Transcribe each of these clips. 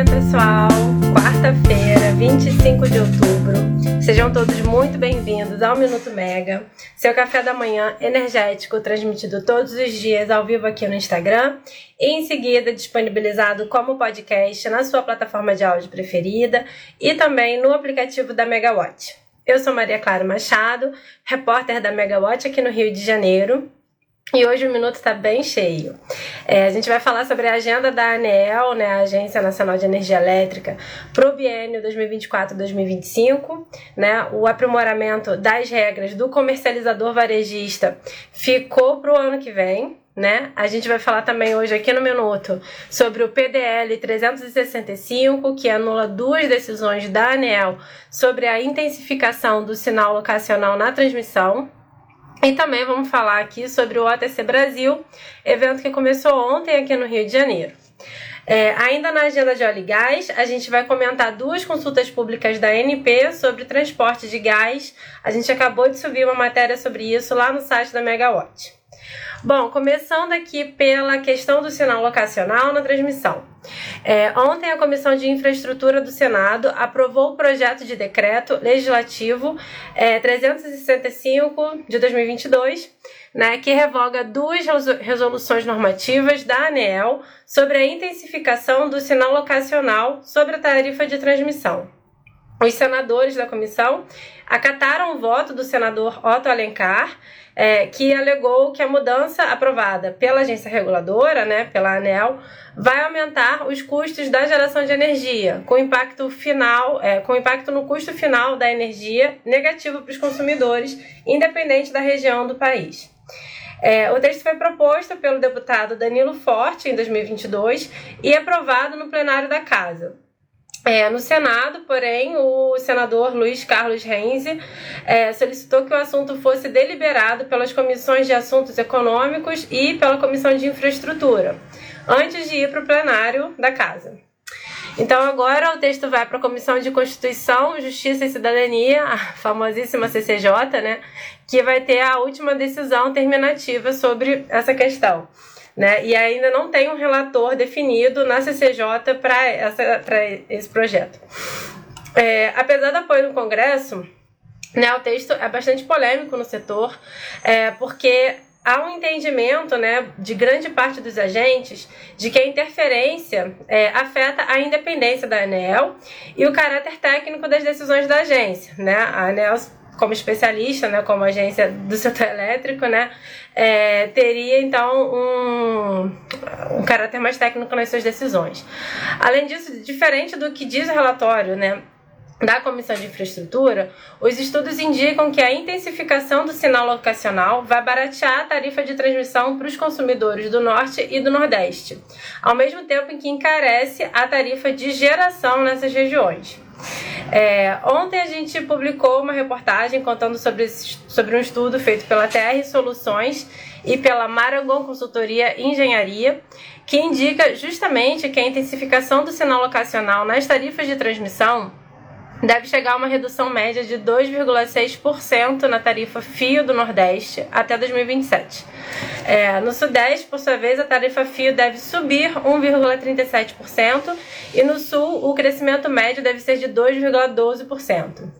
dia, pessoal! Quarta-feira, 25 de outubro. Sejam todos muito bem-vindos ao Minuto Mega, seu café da manhã energético, transmitido todos os dias ao vivo aqui no Instagram e em seguida disponibilizado como podcast na sua plataforma de áudio preferida e também no aplicativo da Megawatt. Eu sou Maria Clara Machado, repórter da Megawatt aqui no Rio de Janeiro. E hoje o minuto está bem cheio. É, a gente vai falar sobre a agenda da ANEEL, né, a Agência Nacional de Energia Elétrica, para o biênio 2024-2025. Né, o aprimoramento das regras do comercializador varejista ficou para o ano que vem. Né? A gente vai falar também hoje aqui no Minuto sobre o PDL 365, que anula duas decisões da ANEEL sobre a intensificação do sinal locacional na transmissão. E também vamos falar aqui sobre o OTC Brasil, evento que começou ontem aqui no Rio de Janeiro. É, ainda na agenda de óleo e gás, a gente vai comentar duas consultas públicas da ANP sobre transporte de gás. A gente acabou de subir uma matéria sobre isso lá no site da Megawatt. Bom, começando aqui pela questão do sinal locacional na transmissão. É, ontem, a Comissão de Infraestrutura do Senado aprovou o projeto de decreto legislativo é, 365 de 2022, né, que revoga duas resoluções normativas da ANEEL sobre a intensificação do sinal locacional sobre a tarifa de transmissão. Os senadores da comissão acataram o voto do senador Otto Alencar é, que alegou que a mudança aprovada pela agência reguladora, né, pela ANEL, vai aumentar os custos da geração de energia, com impacto final, é, com impacto no custo final da energia negativo para os consumidores, independente da região do país. É, o texto foi proposto pelo deputado Danilo Forte em 2022 e aprovado no plenário da Casa. É, no Senado, porém, o senador Luiz Carlos Renzi é, solicitou que o assunto fosse deliberado pelas comissões de assuntos econômicos e pela comissão de infraestrutura, antes de ir para o plenário da Casa. Então, agora o texto vai para a Comissão de Constituição, Justiça e Cidadania, a famosíssima CCJ, né, que vai ter a última decisão terminativa sobre essa questão né? E ainda não tem um relator definido na CCJ para esse projeto. É, apesar do apoio no Congresso, né, o texto é bastante polêmico no setor, é, porque há um entendimento né, de grande parte dos agentes de que a interferência é, afeta a independência da ANEL e o caráter técnico das decisões da agência. Né? A ANEL como especialista, né, como agência do setor elétrico, né, é, teria então um, um caráter mais técnico nas suas decisões. Além disso, diferente do que diz o relatório, né, da Comissão de Infraestrutura, os estudos indicam que a intensificação do sinal locacional vai baratear a tarifa de transmissão para os consumidores do Norte e do Nordeste, ao mesmo tempo em que encarece a tarifa de geração nessas regiões. É, ontem a gente publicou uma reportagem contando sobre, sobre um estudo feito pela TR Soluções e pela Marangon Consultoria Engenharia, que indica justamente que a intensificação do sinal locacional nas tarifas de transmissão deve chegar a uma redução média de 2,6% na tarifa fio do Nordeste até 2027. É, no Sudeste, por sua vez, a tarifa fio deve subir 1,37% e no Sul o crescimento médio deve ser de 2,12%.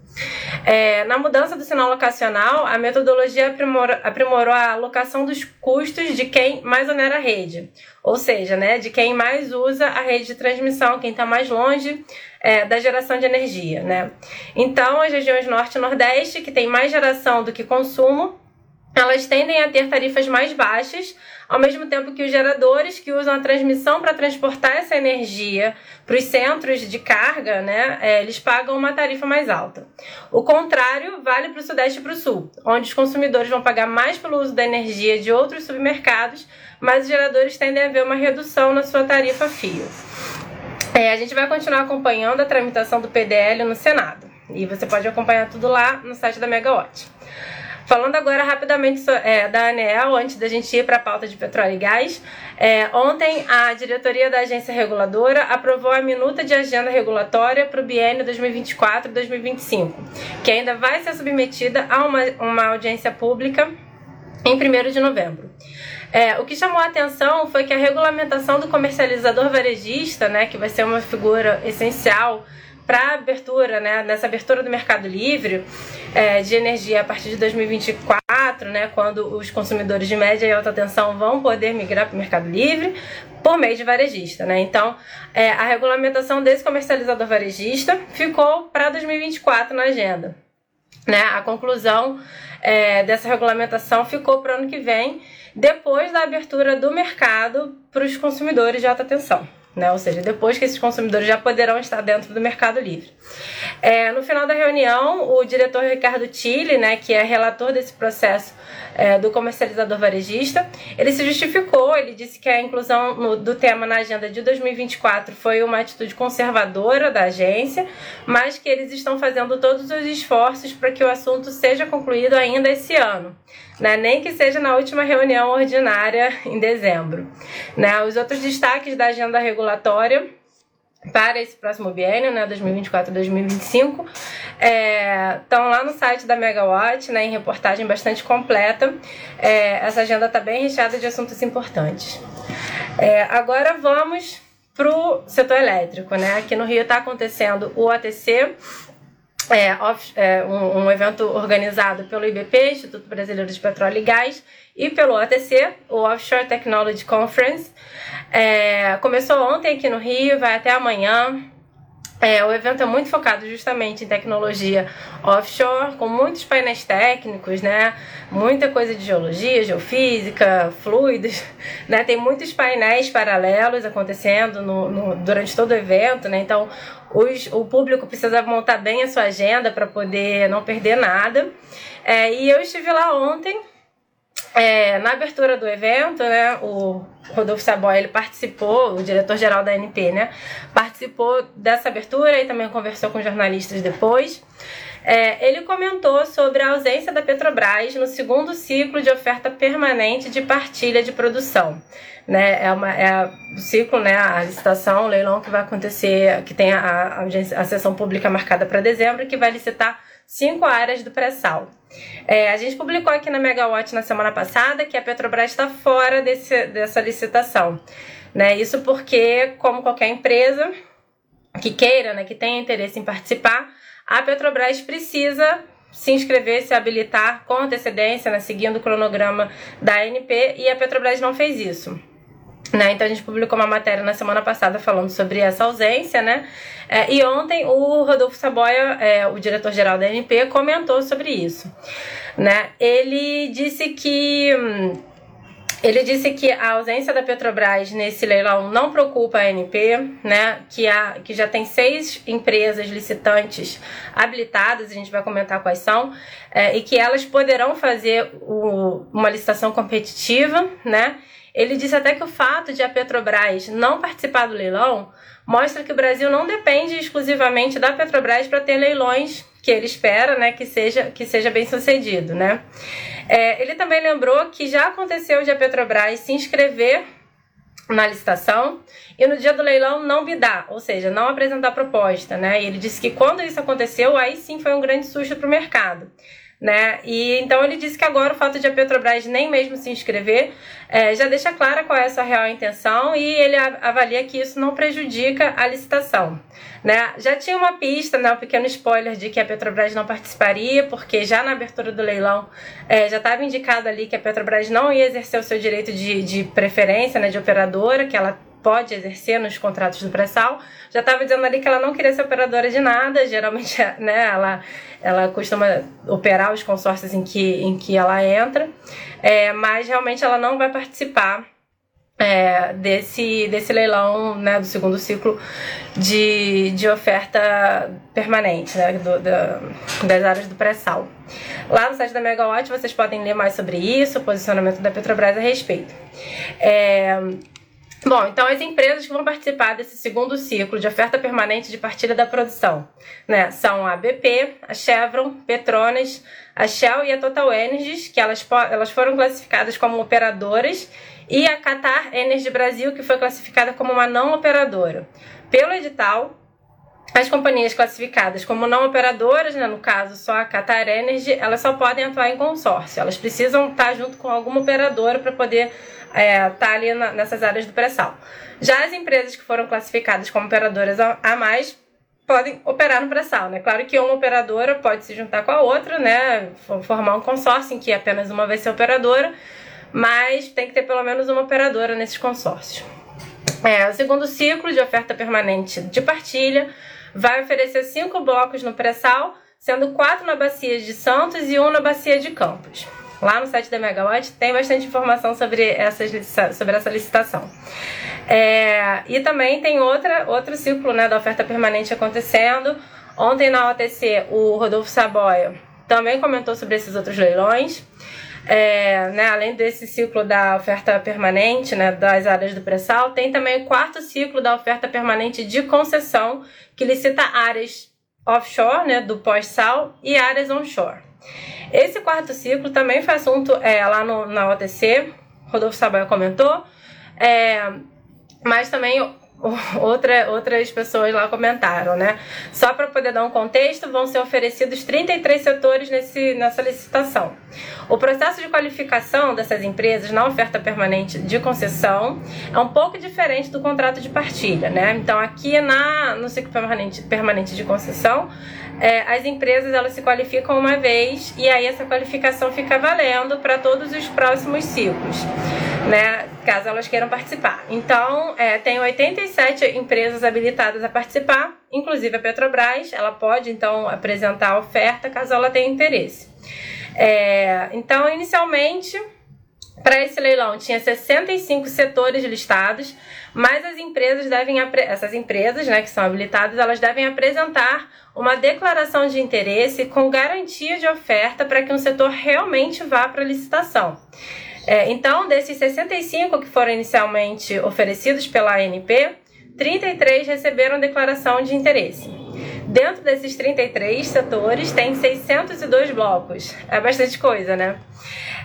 É, na mudança do sinal locacional, a metodologia aprimorou, aprimorou a alocação dos custos de quem mais onera a rede, ou seja, né, de quem mais usa a rede de transmissão, quem está mais longe é, da geração de energia. Né? Então, as regiões Norte e Nordeste, que têm mais geração do que consumo, elas tendem a ter tarifas mais baixas, ao mesmo tempo que os geradores que usam a transmissão para transportar essa energia para os centros de carga, né, é, eles pagam uma tarifa mais alta. O contrário vale para o Sudeste e para o Sul, onde os consumidores vão pagar mais pelo uso da energia de outros supermercados, mas os geradores tendem a ver uma redução na sua tarifa fio. É, a gente vai continuar acompanhando a tramitação do PDL no Senado. E você pode acompanhar tudo lá no site da Megawatt. Falando agora rapidamente é, da ANEEL, antes da gente ir para a pauta de petróleo e gás, é, ontem a diretoria da agência reguladora aprovou a minuta de agenda regulatória para o biênio 2024-2025, que ainda vai ser submetida a uma, uma audiência pública em 1 de novembro. É, o que chamou a atenção foi que a regulamentação do comercializador varejista, né, que vai ser uma figura essencial para abertura, né, nessa abertura do mercado livre é, de energia a partir de 2024, né, quando os consumidores de média e alta tensão vão poder migrar para o mercado livre por meio de varejista, né? Então, é, a regulamentação desse comercializador varejista ficou para 2024 na agenda, né? A conclusão é, dessa regulamentação ficou para o ano que vem, depois da abertura do mercado para os consumidores de alta tensão né? ou seja, depois que esses consumidores já poderão estar dentro do Mercado Livre. É, no final da reunião, o diretor Ricardo Tille, né, que é relator desse processo é, do comercializador varejista, ele se justificou, ele disse que a inclusão no, do tema na agenda de 2024 foi uma atitude conservadora da agência, mas que eles estão fazendo todos os esforços para que o assunto seja concluído ainda esse ano né? nem que seja na última reunião ordinária em dezembro. Né? Os outros destaques da agenda regulatória para esse próximo biênio, né, 2024-2025, estão é, lá no site da Megawatt, né, em reportagem bastante completa. É, essa agenda está bem recheada de assuntos importantes. É, agora vamos para o setor elétrico. Né? Aqui no Rio está acontecendo o ATC, é, off, é, um, um, evento organizado pelo IBP, Instituto Brasileiro de Petróleo e Gás, e pelo OTC, o Offshore Technology Conference. É, começou ontem aqui no Rio, vai até amanhã. É, o evento é muito focado justamente em tecnologia offshore, com muitos painéis técnicos, né? Muita coisa de geologia, geofísica, fluidos, né? Tem muitos painéis paralelos acontecendo no, no durante todo o evento, né? Então, os, o público precisa montar bem a sua agenda para poder não perder nada. É, e eu estive lá ontem, é, na abertura do evento, né, o Rodolfo Saboy, ele participou, o diretor-geral da ANP, né, participou dessa abertura e também conversou com jornalistas depois. É, ele comentou sobre a ausência da Petrobras no segundo ciclo de oferta permanente de partilha de produção. Né, é, uma, é o ciclo, né, a licitação, o leilão que vai acontecer, que tem a, a, a sessão pública marcada para dezembro, que vai licitar cinco áreas do pré-sal. É, a gente publicou aqui na Megawatt na semana passada que a Petrobras está fora desse, dessa licitação. Né? Isso porque, como qualquer empresa que queira, né, que tenha interesse em participar, a Petrobras precisa se inscrever, se habilitar com antecedência, né, seguindo o cronograma da ANP, e a Petrobras não fez isso. Né? Então a gente publicou uma matéria na semana passada falando sobre essa ausência, né? É, e ontem o Rodolfo Saboia, é, o diretor-geral da ANP, comentou sobre isso. Né? Ele disse que ele disse que a ausência da Petrobras nesse leilão não preocupa a ANP, né? Que, a, que já tem seis empresas licitantes habilitadas, a gente vai comentar quais são, é, e que elas poderão fazer o, uma licitação competitiva, né? Ele disse até que o fato de a Petrobras não participar do leilão mostra que o Brasil não depende exclusivamente da Petrobras para ter leilões que ele espera, né, que seja que seja bem sucedido, né? É, ele também lembrou que já aconteceu de a Petrobras se inscrever na licitação e no dia do leilão não bidar, ou seja, não apresentar proposta, né? E ele disse que quando isso aconteceu, aí sim foi um grande susto para o mercado né? E então ele disse que agora o fato de a Petrobras nem mesmo se inscrever é, já deixa clara qual é a sua real intenção e ele avalia que isso não prejudica a licitação. Né? Já tinha uma pista, né, um pequeno spoiler de que a Petrobras não participaria, porque já na abertura do leilão é, já estava indicado ali que a Petrobras não ia exercer o seu direito de, de preferência, né, de operadora, que ela pode exercer nos contratos do pré-sal, já estava dizendo ali que ela não queria ser operadora de nada, geralmente né, ela, ela costuma operar os consórcios em que, em que ela entra, é, mas realmente ela não vai participar é, desse, desse leilão né, do segundo ciclo de, de oferta permanente né, do, da, das áreas do pré-sal. Lá no site da Megawatt vocês podem ler mais sobre isso, o posicionamento da Petrobras a respeito. É, Bom, então as empresas que vão participar desse segundo ciclo de oferta permanente de partilha da produção né, são a BP, a Chevron, Petronas, a Shell e a Total Energies, que elas, elas foram classificadas como operadoras, e a Qatar Energy Brasil, que foi classificada como uma não operadora. Pelo edital, as companhias classificadas como não operadoras, né, no caso só a Qatar Energy, elas só podem atuar em consórcio. Elas precisam estar junto com alguma operadora para poder é, tá ali na, nessas áreas do pré-sal. Já as empresas que foram classificadas como operadoras a, a mais podem operar no pré-sal, né? Claro que uma operadora pode se juntar com a outra, né? Formar um consórcio em que apenas uma vai ser operadora, mas tem que ter pelo menos uma operadora nesses consórcios. É, o segundo ciclo de oferta permanente de partilha vai oferecer cinco blocos no pré-sal, sendo quatro na bacia de Santos e um na bacia de Campos. Lá no site da Megawatt tem bastante informação sobre, essas, sobre essa licitação. É, e também tem outra, outro ciclo né, da oferta permanente acontecendo. Ontem na OTC, o Rodolfo Saboia também comentou sobre esses outros leilões. É, né, além desse ciclo da oferta permanente né, das áreas do pré-sal, tem também o quarto ciclo da oferta permanente de concessão, que licita áreas offshore, né, do pós-sal, e áreas onshore. Esse quarto ciclo também foi assunto é, lá no, na OTC, Rodolfo Sabaia comentou, é, mas também outra, outras pessoas lá comentaram, né? Só para poder dar um contexto, vão ser oferecidos 33 setores nesse, nessa licitação. O processo de qualificação dessas empresas na oferta permanente de concessão é um pouco diferente do contrato de partilha, né? Então, aqui na, no ciclo permanente, permanente de concessão, é, as empresas elas se qualificam uma vez e aí essa qualificação fica valendo para todos os próximos ciclos, né? Caso elas queiram participar. Então, é, tem 87 empresas habilitadas a participar, inclusive a Petrobras. Ela pode então apresentar a oferta caso ela tenha interesse. É, então, inicialmente para esse leilão tinha 65 setores listados, mas as empresas devem essas empresas, né, que são habilitadas, elas devem apresentar uma declaração de interesse com garantia de oferta para que um setor realmente vá para licitação. É, então, desses 65 que foram inicialmente oferecidos pela ANP, 33 receberam declaração de interesse. Dentro desses 33 setores, tem 602 blocos. É bastante coisa, né?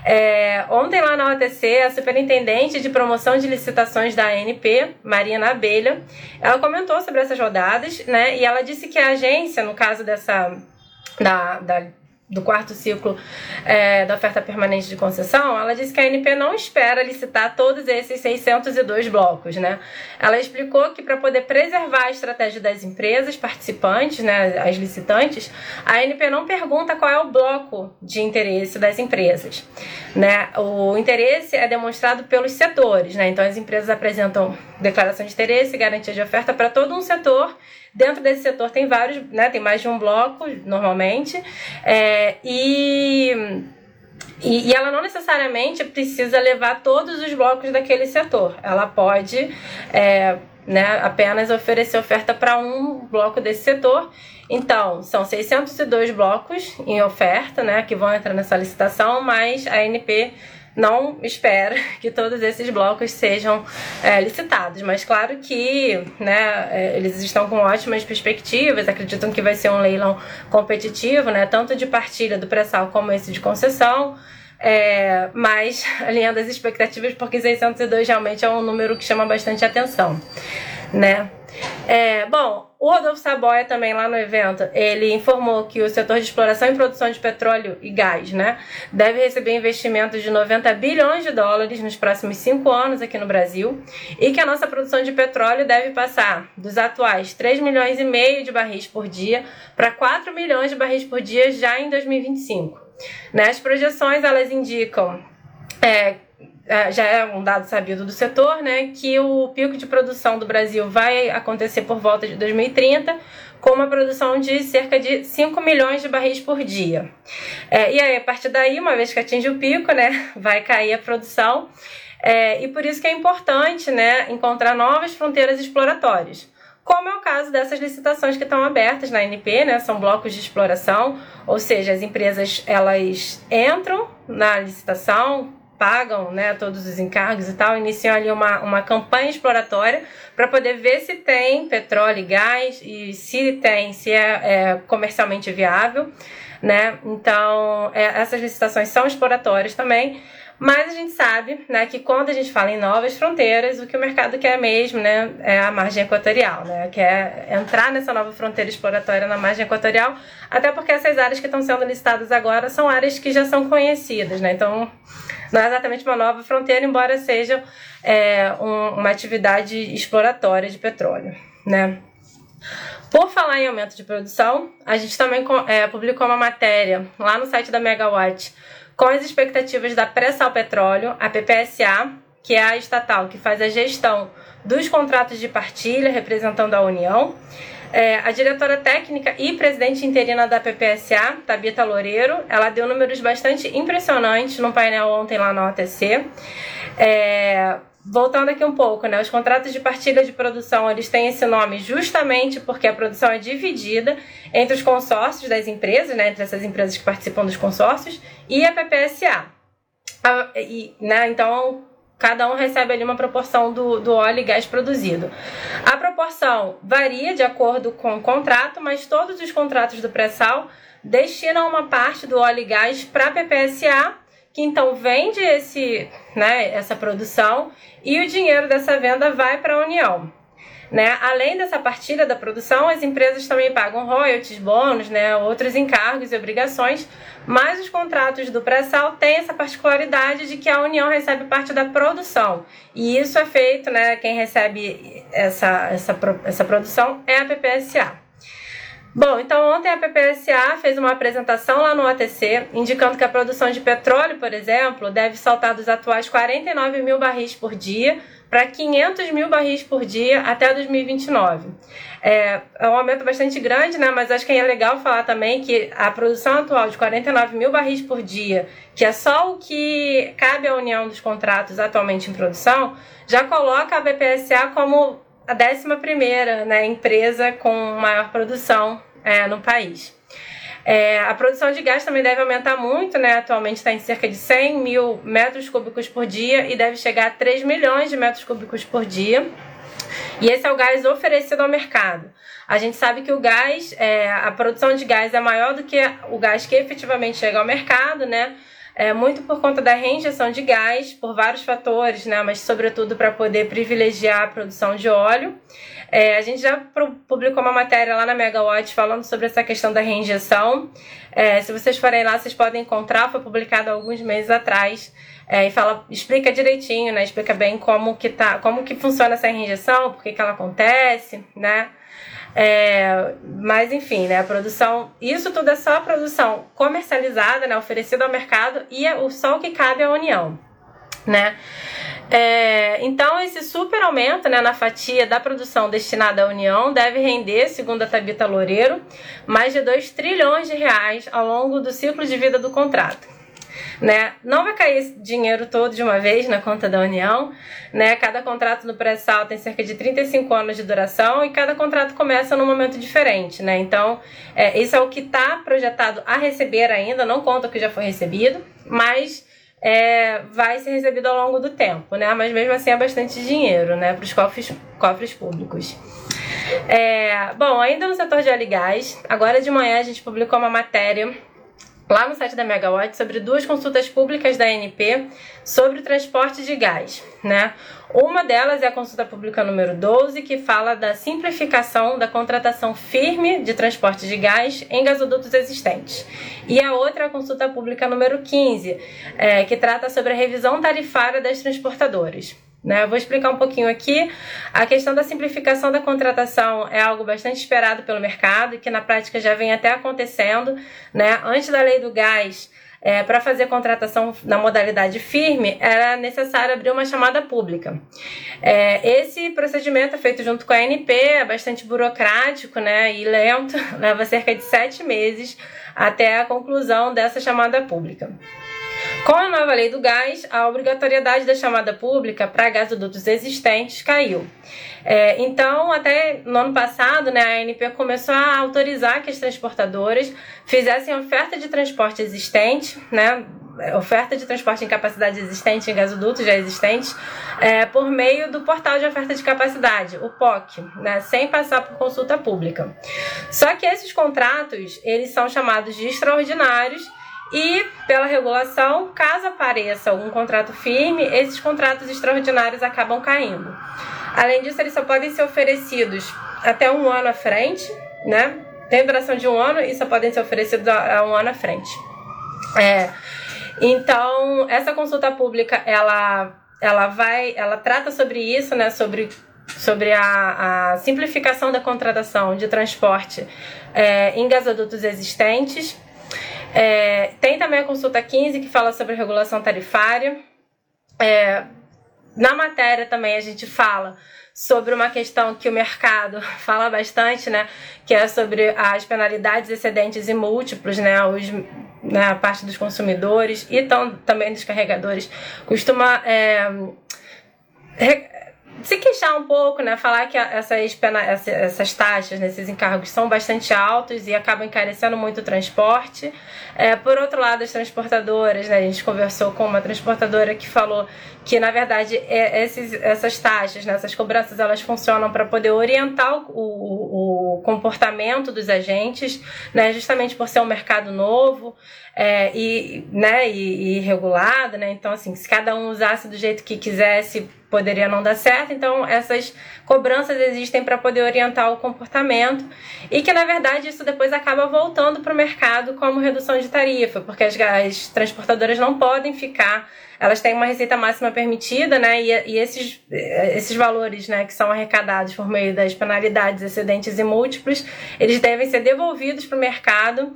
É, ontem lá na OTC, a superintendente de promoção de licitações da ANP, Marina Abelha, ela comentou sobre essas rodadas, né? E ela disse que a agência, no caso dessa da, da do quarto ciclo é, da oferta permanente de concessão, ela disse que a ANP não espera licitar todos esses 602 blocos, né? Ela explicou que para poder preservar a estratégia das empresas participantes, né, as licitantes, a ANP não pergunta qual é o bloco de interesse das empresas, né? O interesse é demonstrado pelos setores, né? Então as empresas apresentam declaração de interesse garantia de oferta para todo um setor Dentro desse setor tem vários, né, tem mais de um bloco normalmente, é, e, e, ela não necessariamente precisa levar todos os blocos daquele setor. Ela pode é, né, apenas oferecer oferta para um bloco desse setor. Então, são 602 blocos em oferta, né, que vão entrar nessa licitação, mas a ANP não espera que todos esses blocos sejam é, licitados, mas claro que né, é, eles estão com ótimas perspectivas, acreditam que vai ser um leilão competitivo, né, tanto de partilha do pré-sal como esse de concessão. É, mas alinhando as expectativas, porque 602 realmente é um número que chama bastante atenção, né? É, bom, o Rodolfo Saboia também lá no evento, ele informou que o setor de exploração e produção de petróleo e gás, né, deve receber investimentos de 90 bilhões de dólares nos próximos cinco anos aqui no Brasil e que a nossa produção de petróleo deve passar dos atuais 3 milhões e meio de barris por dia para 4 milhões de barris por dia já em 2025. Né, as projeções elas indicam é, já é um dado sabido do setor, né, que o pico de produção do Brasil vai acontecer por volta de 2030, com uma produção de cerca de 5 milhões de barris por dia. É, e aí, a partir daí, uma vez que atinge o pico, né, vai cair a produção. É, e por isso que é importante né, encontrar novas fronteiras exploratórias como é o caso dessas licitações que estão abertas na NP, né? São blocos de exploração, ou seja, as empresas elas entram na licitação, pagam né, todos os encargos e tal, iniciam ali uma, uma campanha exploratória para poder ver se tem petróleo e gás e se tem, se é, é comercialmente viável. Né? Então, é, essas licitações são exploratórias também, Mas a gente sabe né, que quando a gente fala em novas fronteiras, o que o mercado quer mesmo né, é a margem equatorial, né, quer entrar nessa nova fronteira exploratória na margem equatorial, até porque essas áreas que estão sendo listadas agora são áreas que já são conhecidas, né, então não é exatamente uma nova fronteira, embora seja é, um, uma atividade exploratória de petróleo. Né. Por falar em aumento de produção, a gente também é, publicou uma matéria lá no site da Megawatt com as expectativas da Pré-Sal Petróleo, a PPSA, que é a estatal que faz a gestão dos contratos de partilha representando a União. É, a diretora técnica e presidente interina da PPSA, Tabita Loureiro, ela deu números bastante impressionantes no painel ontem lá na OTC. É, voltando aqui um pouco, né? Os contratos de partilha de produção, eles têm esse nome justamente porque a produção é dividida entre os consórcios das empresas, né? Entre essas empresas que participam dos consórcios e a PPSA. A, e, né? Então, cada um recebe ali uma proporção do, do óleo e gás produzido. A proporção varia de acordo com o contrato, mas todos os contratos do pré-sal destinam uma parte do óleo e gás para a PPSA que então vende esse, né, essa produção e o dinheiro dessa venda vai para a União. Né? Além dessa partilha da produção, as empresas também pagam royalties, bônus, né, outros encargos e obrigações, mas os contratos do pré-sal têm essa particularidade de que a União recebe parte da produção. E isso é feito, né, quem recebe essa, essa, essa produção é a PPSA. Bom, então ontem a PPSA fez uma apresentação lá no ATC, indicando que a produção de petróleo, por exemplo, deve saltar dos atuais 49 mil barris por dia para 500 mil barris por dia até 2029. É, é um aumento bastante grande, né? Mas acho que é legal falar também que a produção atual de 49 mil barris por dia, que é só o que cabe à união dos contratos atualmente em produção, já coloca a BPSA como a 11 primeira né, empresa com maior produção é, no país. É, a produção de gás também deve aumentar muito, né? Atualmente está em cerca de 100 mil metros cúbicos por dia e deve chegar a 3 milhões de metros cúbicos por dia. E esse é o gás oferecido ao mercado. A gente sabe que o gás, é, a produção de gás é maior do que o gás que efetivamente chega ao mercado, né? É, muito por conta da reinjeção de gás, por vários fatores, né, mas sobretudo para poder privilegiar a produção de óleo. É, a gente já publicou uma matéria lá na Megawatt falando sobre essa questão da reinjeção. É, se vocês forem lá, vocês podem encontrar, foi publicado alguns meses atrás. É, e fala, explica direitinho, né? Explica bem como que tá, como que funciona essa reinjeção, por que, que ela acontece, né? É, mas enfim, né, a produção, isso tudo é só a produção comercializada, né, oferecida ao mercado e é o só o que cabe à União, né? É, então esse super aumento né, na fatia da produção destinada à União deve render, segundo a Tabita Loureiro, mais de 2 trilhões de reais ao longo do ciclo de vida do contrato né? Não vai cair esse dinheiro todo de uma vez na conta da União, né? Cada contrato no pré-sal tem cerca de 35 anos de duração e cada contrato começa num momento diferente, né? Então, é, isso é o que está projetado a receber ainda, não conta o que já foi recebido, mas é, vai ser recebido ao longo do tempo, né? Mas mesmo assim é bastante dinheiro, né? Para os cofres, cofres públicos. É, bom, ainda no setor de óleo e gás, agora de manhã a gente publicou uma matéria lá no site da Megawatt sobre duas consultas públicas da ANP sobre o transporte de gás, né? Uma delas é a consulta pública número 12, que fala da simplificação da contratação firme de transporte de gás em gasodutos existentes. E a outra é a consulta pública número 15, é, que trata sobre a revisão tarifária das transportadoras. Né? Eu vou explicar um pouquinho aqui. A questão da simplificação da contratação é algo bastante esperado pelo mercado e que na prática já vem até acontecendo. Né? Antes da lei do gás, é, para fazer contratação na modalidade firme, era necessário abrir uma chamada pública. É, esse procedimento é feito junto com a ANP, é bastante burocrático né, e lento, leva cerca de sete meses até a conclusão dessa chamada pública. Com a nova lei do gás, a obrigatoriedade da chamada pública para gasodutos existentes caiu. É, então, até no ano passado, né, a ANP começou a autorizar que as transportadoras fizessem oferta de transporte existente, né, oferta de transporte em capacidade existente em gasodutos já existentes, é, por meio do portal de oferta de capacidade, o POC, né, sem passar por consulta pública. Só que esses contratos, eles são chamados de extraordinários E pela regulação, caso apareça algum contrato firme, esses contratos extraordinários acabam caindo. Além disso, eles só podem ser oferecidos até um ano à frente, né? Tem duração de um ano e só podem ser oferecidos a um ano à frente. É, então, essa consulta pública, ela, ela vai, ela trata sobre isso, né? Sobre sobre a, a, simplificação da contratação de transporte é, em gasodutos existentes. É, tem também a consulta 15 que fala sobre regulação tarifária. É, na matéria também a gente fala sobre uma questão que o mercado fala bastante, né? Que é sobre as penalidades excedentes e múltiplos, né? Os, né, a parte dos consumidores e tão, também dos carregadores costuma é, se queixar um pouco, né? Falar que essas, essas taxas nesses encargos são bastante altos e acabam encarecendo muito o transporte. É, por outro lado, as transportadoras, né? A gente conversou com uma transportadora que falou que, na verdade, é, esses, essas taxas, né? essas cobranças, elas funcionam para poder orientar o, o, comportamento dos agentes, né? Justamente por ser um mercado novo é, e, né? E, e regulado, né? Então, assim, se cada um usasse do jeito que quisesse poderia não dar certo. Então, essas cobranças existem para poder orientar o comportamento e que, na verdade, isso depois acaba voltando para o mercado como redução de tarifa, porque as, as, transportadoras não podem ficar, elas têm uma receita máxima permitida, né? E, e esses, esses valores, né, que são arrecadados por meio das penalidades excedentes e múltiplos, eles devem ser devolvidos para o mercado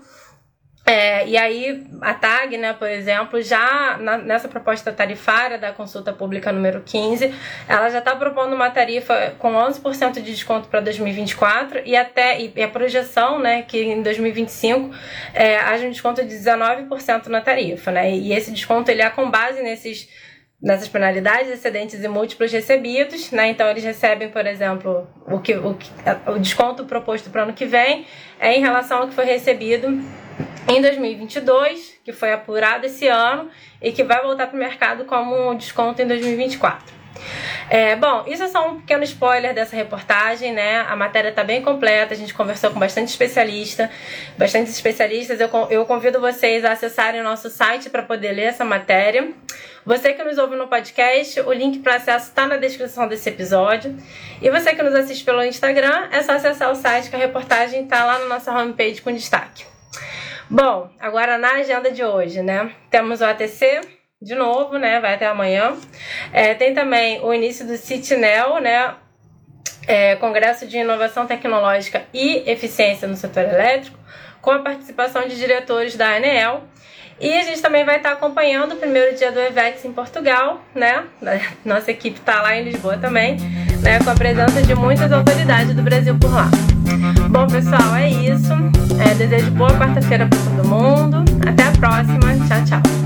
é, e aí, a TAG, né, por exemplo, já na, nessa proposta tarifária da consulta pública número 15, ela já está propondo uma tarifa com 11% de desconto para 2024 e até e a projeção, né, que em 2025 é, haja um desconto de 19% na tarifa, né, e esse desconto ele é com base nesses nessas penalidades, excedentes e múltiplos recebidos, né? Então eles recebem, por exemplo, o que o, o desconto proposto para o ano que vem é em relação ao que foi recebido em 2022, que foi apurado esse ano e que vai voltar para o mercado como desconto em 2024. É, bom, isso é só um pequeno spoiler dessa reportagem, né? A matéria está bem completa, a gente conversou com bastante especialista, bastante especialistas. Eu, eu convido vocês a acessarem o nosso site para poder ler essa matéria. Você que nos ouve no podcast, o link para acesso está na descrição desse episódio. E você que nos assiste pelo Instagram, é só acessar o site que a reportagem está lá na nossa homepage com destaque. Bom, agora na agenda de hoje, né? Temos o ATC de novo, né? Vai até amanhã. É, tem também o início do CITNEL, né? É, Congresso de Inovação Tecnológica e Eficiência no Setor Elétrico, com a participação de diretores da ANEEL. E a gente também vai estar acompanhando o primeiro dia do EVEX em Portugal, né? Nossa equipe está lá em Lisboa também, né? Com a presença de muitas autoridades do Brasil por lá. Bom, pessoal, é isso. É, desejo boa quarta-feira para todo mundo. Até a próxima. Tchau, tchau.